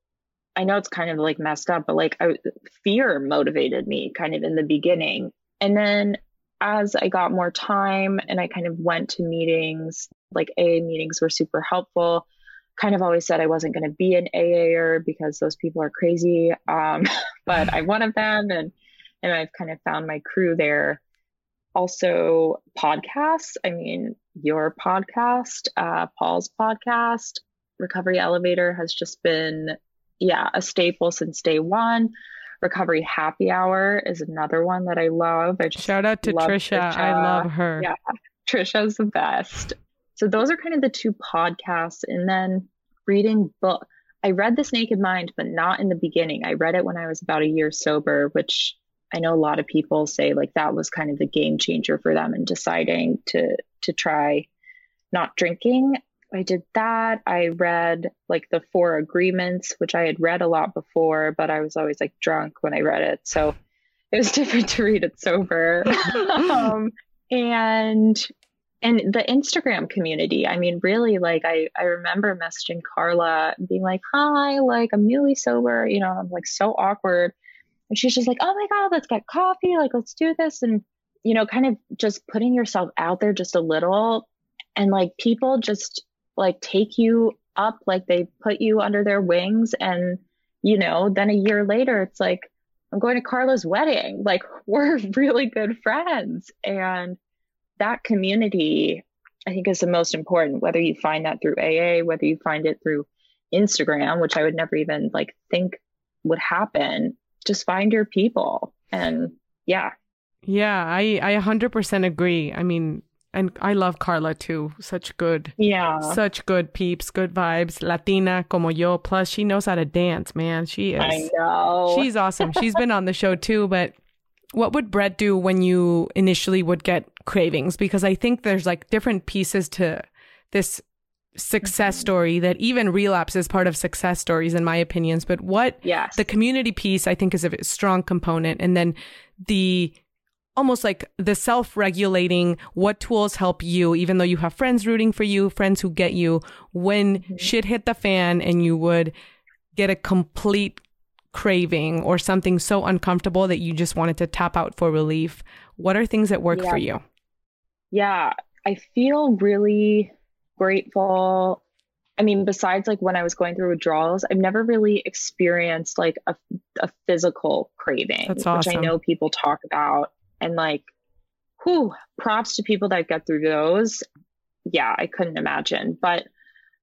I know it's kind of like messed up, but like I, fear motivated me kind of in the beginning. And then as I got more time and I kind of went to meetings, like AA meetings were super helpful. Kind of always said I wasn't going to be an AAer because those people are crazy. Um, but I'm one of them, and and I've kind of found my crew there. Also, podcasts. I mean, your podcast, uh, Paul's podcast, Recovery Elevator, has just been, yeah, a staple since day one. Recovery Happy Hour is another one that I love. I just Shout out to Trisha. Trisha. I love her. Yeah, Trisha's the best. So those are kind of the two podcasts. And then reading book. I read This Naked Mind, but not in the beginning. I read it when I was about a year sober, which I know a lot of people say like that was kind of the game changer for them in deciding to to try not drinking. I did that. I read like the Four Agreements, which I had read a lot before, but I was always like drunk when I read it. So it was different to read it sober. um, and and the Instagram community. I mean, really, like I I remember messaging Carla and being like, "Hi, like I'm newly sober," you know, I'm like so awkward, and she's just like, "Oh my god, let's get coffee, like let's do this," and you know, kind of just putting yourself out there just a little, and like people just like take you up, like they put you under their wings, and you know, then a year later, it's like. I'm going to Carla's wedding. Like, we're really good friends. And that community, I think, is the most important, whether you find that through AA, whether you find it through Instagram, which I would never even like think would happen. Just find your people. And yeah. Yeah, I, I 100% agree. I mean, and I love Carla too. Such good, yeah, such good peeps, good vibes. Latina como yo. Plus, she knows how to dance, man. She is. I know. She's awesome. She's been on the show too. But what would Brett do when you initially would get cravings? Because I think there's like different pieces to this success Mm-hmm. story that even relapse is part of success stories in my opinions but what yes. the community piece i think is a strong component and then the almost like the self-regulating what tools help you even though you have friends rooting for you friends who get you when Mhm. shit hit the fan and you would get a complete craving or something so uncomfortable that you just wanted to tap out for relief what are things that work Yeah. for you yeah, I feel really grateful. I mean, besides like when I was going through withdrawals, I've never really experienced like a, a physical craving, That's which I know people talk about. And like, whew, props to people that get through those. Yeah, I couldn't imagine. But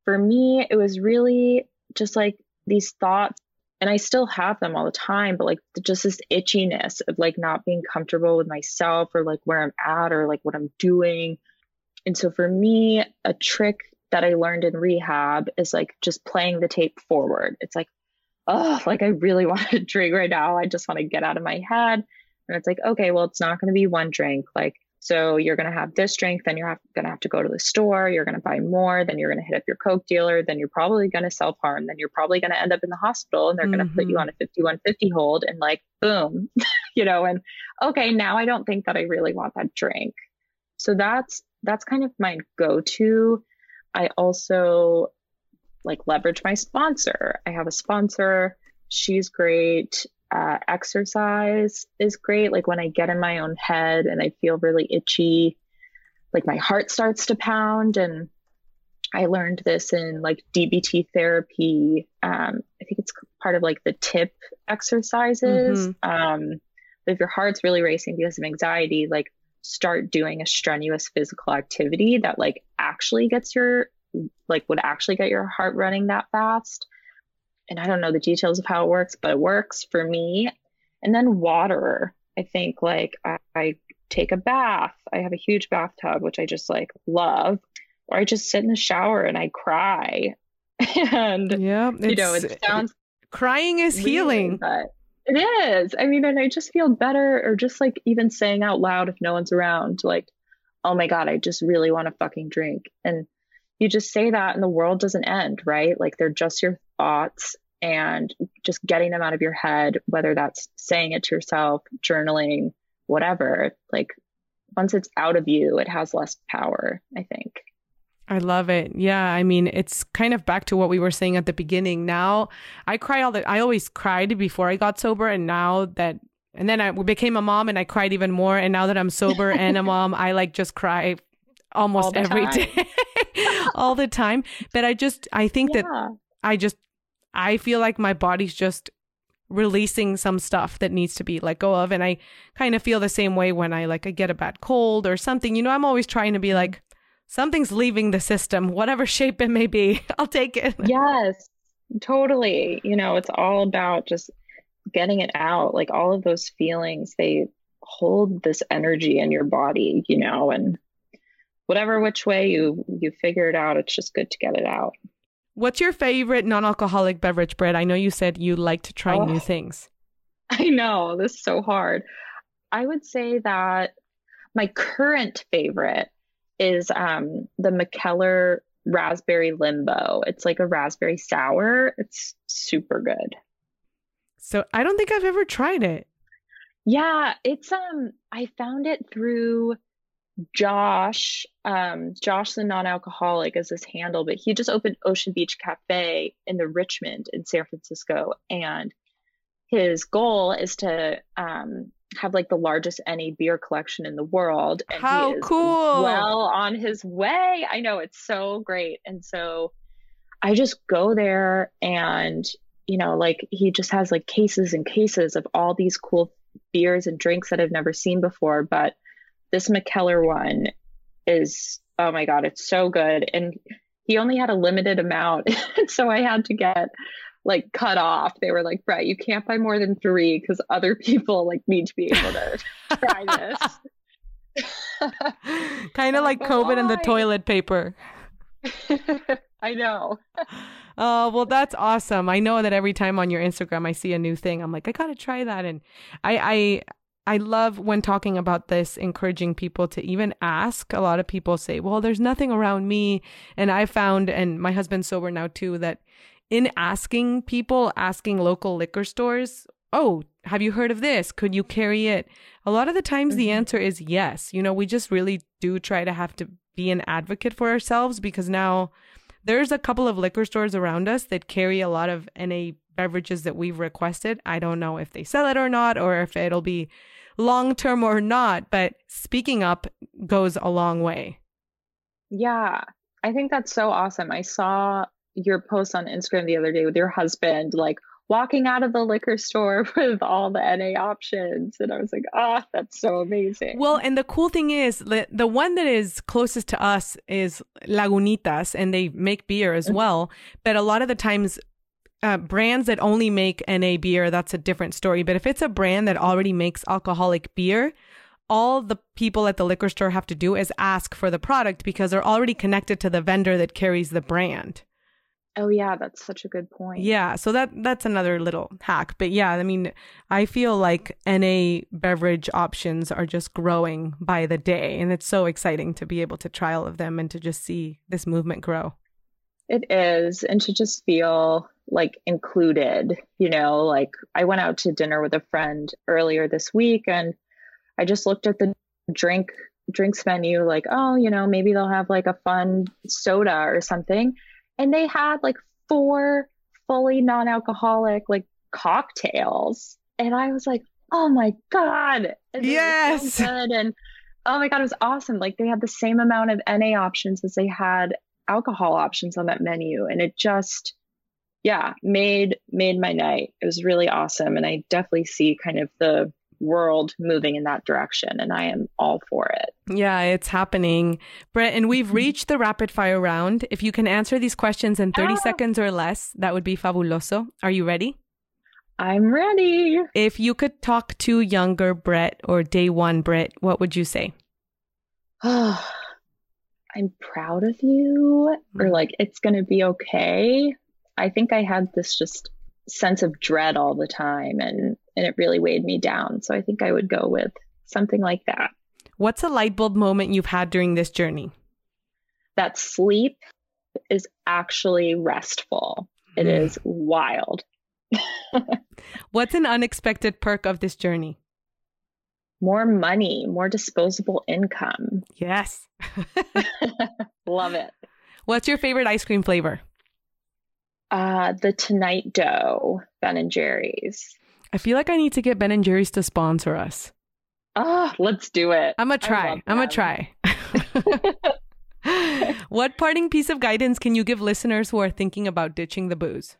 for me, it was really just like these thoughts, and I still have them all the time, but like just this itchiness of like not being comfortable with myself or like where I'm at or like what I'm doing. And so for me, a trick that I learned in rehab is like just playing the tape forward. It's like, oh, like I really want to drink right now. I just want to get out of my head. And it's like, okay, well, it's not going to be one drink. Like, so you're going to have this drink, then you're going to have to go to the store, you're going to buy more, then you're going to hit up your Coke dealer, then you're probably going to self harm, then you're probably going to end up in the hospital and they're going to put you Mhm. on a 5150 hold and like, boom, you know, and okay, now I don't think that I really want that drink. So that's, that's kind of my go to. I also like leverage my sponsor. I have a sponsor. She's great. Uh, exercise is great. Like when I get in my own head and I feel really itchy, like my heart starts to pound. And I learned this in like DBT therapy. Um, I think it's part of like the tip exercises. Um, but if your heart's really racing because of anxiety, like start doing a strenuous physical activity that like actually gets your like would actually get your heart running that fast. And i don't know the details of how it works but it works for me. And then water. I think like I, I take a bath. I have a huge bathtub which i just like love. Or i just sit in the shower and i cry. And yeah you know it sounds crying is weird, healing. but it is. I mean, and I just feel better, or just like even saying out loud if no one's around, like, oh my God, I just really want to fucking drink. And you just say that, and the world doesn't end, right? Like they're just your thoughts and just getting them out of your head, whether that's saying it to yourself, journaling, whatever. Like once it's out of you, it has less power, I think. I love it. Yeah, I mean, it's kind of back to what we were saying at the beginning. Now, I cry all the I always cried before I got sober and now that and then I became a mom and I cried even more and now that I'm sober and a mom, I like just cry almost every time. day. all the time. But I just I think that. I just I feel like my body's just releasing some stuff that needs to be let go of and I kind of feel the same way when I like I get a bad cold or something. You know, I'm always trying to be mm-hmm. like something's leaving the system, whatever shape it may be. I'll take it. Yes, totally. You know, it's all about just getting it out. Like all of those feelings, they hold this energy in your body, you know, and whatever which way you you figure it out, it's just good to get it out. What's your favorite non-alcoholic beverage, Brett? I know you said you like to try Oh. new things. I know this is so hard. I would say that my current favorite is um, the Mikkeller Raspberry Limbo. It's like a raspberry sour. It's super good. So I don't think I've ever tried it. Yeah, it's um I found it through Josh. Um Josh the non-alcoholic is his handle, but he just opened Ocean Beach Cafe in the Richmond in San Francisco and his goal is to um have like the largest NA beer collection in the world and How cool. well on his way. I know it's so great. And so I just go there and you know like he just has like cases and cases of all these cool beers and drinks that I've never seen before. But this Mikkeller one is, oh my God, it's so good. And he only had a limited amount. so I had to get like cut off. They were like, Brett, you can't buy more than three because other people like need to be able to try this. kind of like But COVID and the toilet paper. I know. Oh, well, that's awesome. I know that every time on your Instagram I see a new thing, I'm like, I gotta try that. And I I I love when talking about this, encouraging people to even ask. A lot of people say, Well, there's nothing around me. And I found, and my husband's sober now too, that in asking people, asking local liquor stores, Oh, have you heard of this? Could you carry it? A lot of the times the Mhm. answer is yes. You know, we just really do try to have to be an advocate for ourselves because now there's a couple of liquor stores around us that carry a lot of NA beverages that we've requested. I don't know if they sell it or not, or if it'll be long term or not, but speaking up goes a long way. Yeah, I think that's so awesome. I saw your post on Instagram the other day with your husband, like walking out of the liquor store with all the NA options. And I was like, oh, that's so amazing. Well, and the cool thing is the the one that is closest to us is Lagunitas, and they make beer as well. But a lot of the times, uh, brands that only make NA beer, that's a different story. But if it's a brand that already makes alcoholic beer, all the people at the liquor store have to do is ask for the product because they're already connected to the vendor that carries the brand. Oh, yeah, that's such a good point. Yeah, so that that's another little hack. But yeah, I mean, I feel like NA beverage options are just growing by the day, and it's so exciting to be able to try all of them and to just see this movement grow. It is. And to just feel like included, you know, like I went out to dinner with a friend earlier this week and I just looked at the drink drinks menu, like, oh, you know, maybe they'll have like a fun soda or something. And they had like four fully non-alcoholic like cocktails. And I was like, oh my God. And Yes. so. And oh my God, it was awesome. Like they had the same amount of NA options as they had alcohol options on that menu. And it just yeah, made made my night. It was really awesome. And I definitely see kind of the world moving in that direction. And I am all for it. Yeah, it's happening. Brett, and we've reached the rapid fire round. If you can answer these questions in 30 Ah. seconds or less, that would be fabuloso. Are you ready? I'm ready. If you could talk to younger Brett or day one Brett, what would you say? I'm proud of you, or Mm. like it's going to be okay. I think I had this just sense of dread all the time and and it really weighed me down. So I think I would go with something like that. What's a light bulb moment you've had during this journey? That sleep is actually restful. It Mm. is wild. What's an unexpected perk of this journey? More money, more disposable income. Yes. Love it. What's your favorite ice cream flavor? Uh, the Tonight Dough, Ben and Jerry's. I feel like I need to get Ben and Jerry's to sponsor us. Oh, let's do it. I'm gonna try. I'm gonna try. what parting piece of guidance can you give listeners who are thinking about ditching the booze?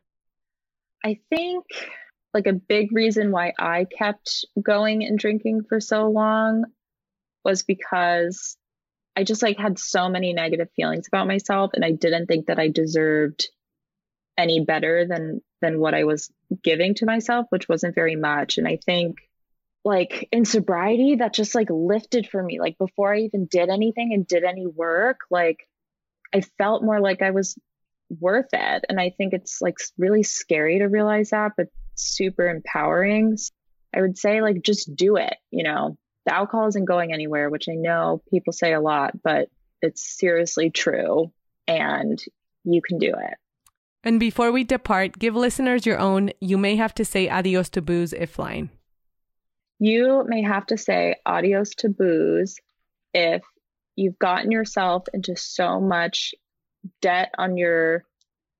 I think like a big reason why I kept going and drinking for so long was because I just like had so many negative feelings about myself and I didn't think that I deserved any better than than what I was giving to myself, which wasn't very much. And I think like in sobriety that just like lifted for me like before I even did anything and did any work, like I felt more like I was worth it. And I think it's like really scary to realize that, but super empowering. I would say, like, just do it. You know, the alcohol isn't going anywhere, which I know people say a lot, but it's seriously true. And you can do it. And before we depart, give listeners your own you may have to say adios to booze if line. You may have to say adios to booze if you've gotten yourself into so much debt on your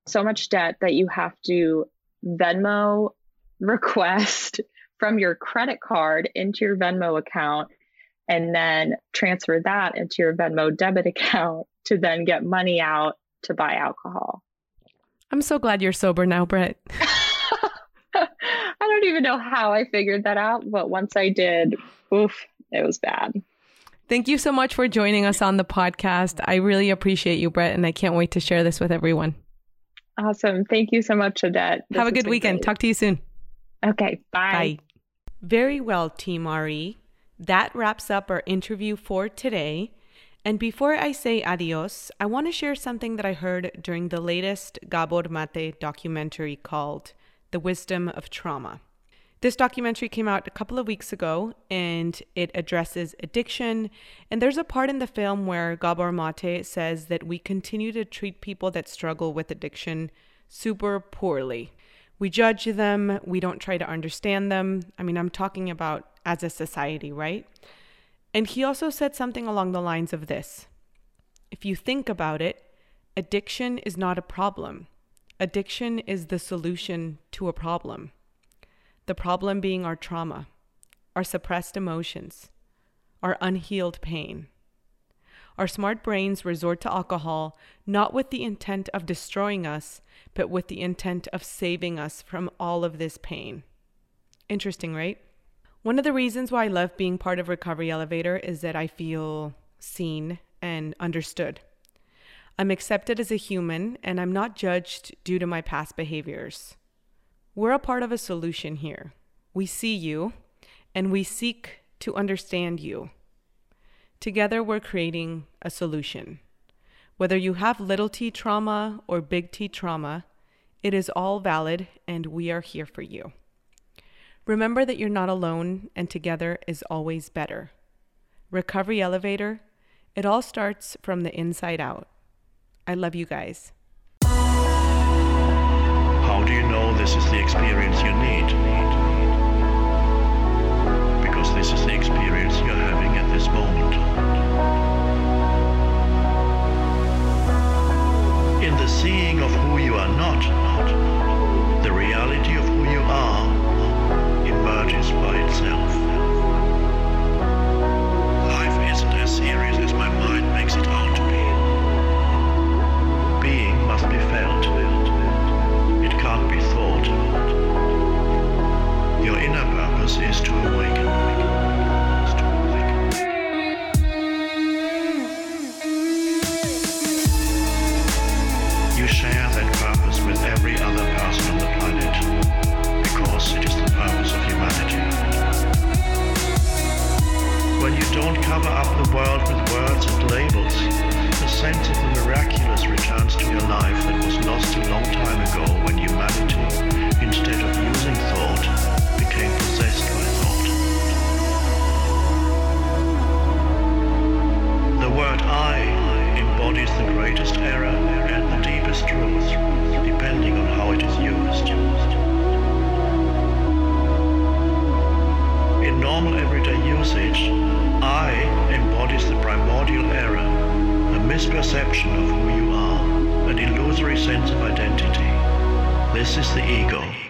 so much debt that you have to Venmo request from your credit card into your Venmo account and then transfer that into your Venmo debit account to then get money out to buy alcohol. I'm so glad you're sober now, Brett. I don't even know how I figured that out, but once I did, oof, it was bad. Thank you so much for joining us on the podcast. I really appreciate you, Brett, and I can't wait to share this with everyone. Awesome. Thank you so much, Odette. This Have a good weekend. Great. Talk to you soon. Okay. Bye. Bye. Very well, Team RE. That wraps up our interview for today. And before I say adios, I want to share something that I heard during the latest Gabor Mate documentary called The Wisdom of Trauma. This documentary came out a couple of weeks ago and it addresses addiction. And there's a part in the film where Gabor Mate says that we continue to treat people that struggle with addiction super poorly. We judge them, we don't try to understand them. I mean, I'm talking about as a society, right? And he also said something along the lines of this If you think about it, addiction is not a problem, addiction is the solution to a problem. The problem being our trauma, our suppressed emotions, our unhealed pain. Our smart brains resort to alcohol not with the intent of destroying us, but with the intent of saving us from all of this pain. Interesting, right? One of the reasons why I love being part of Recovery Elevator is that I feel seen and understood. I'm accepted as a human and I'm not judged due to my past behaviors. We're a part of a solution here. We see you and we seek to understand you. Together, we're creating a solution. Whether you have little t trauma or big T trauma, it is all valid and we are here for you. Remember that you're not alone and together is always better. Recovery Elevator, it all starts from the inside out. I love you guys. How do you know this is the experience you need? Because this is the experience you're having at this moment. In the seeing of who you are not, the reality of who you are emerges by itself. Life isn't as serious as my mind makes it out to be. Being must be felt. It can't be thought. Your inner purpose is to awaken. Long time ago when humanity, instead of using thought, became possessed by thought. The word I embodies the greatest error and the deepest truth, depending on how it is used. In normal everyday usage, I embodies the primordial error, a misperception of who you are, an illusory sense of identity. This is the ego.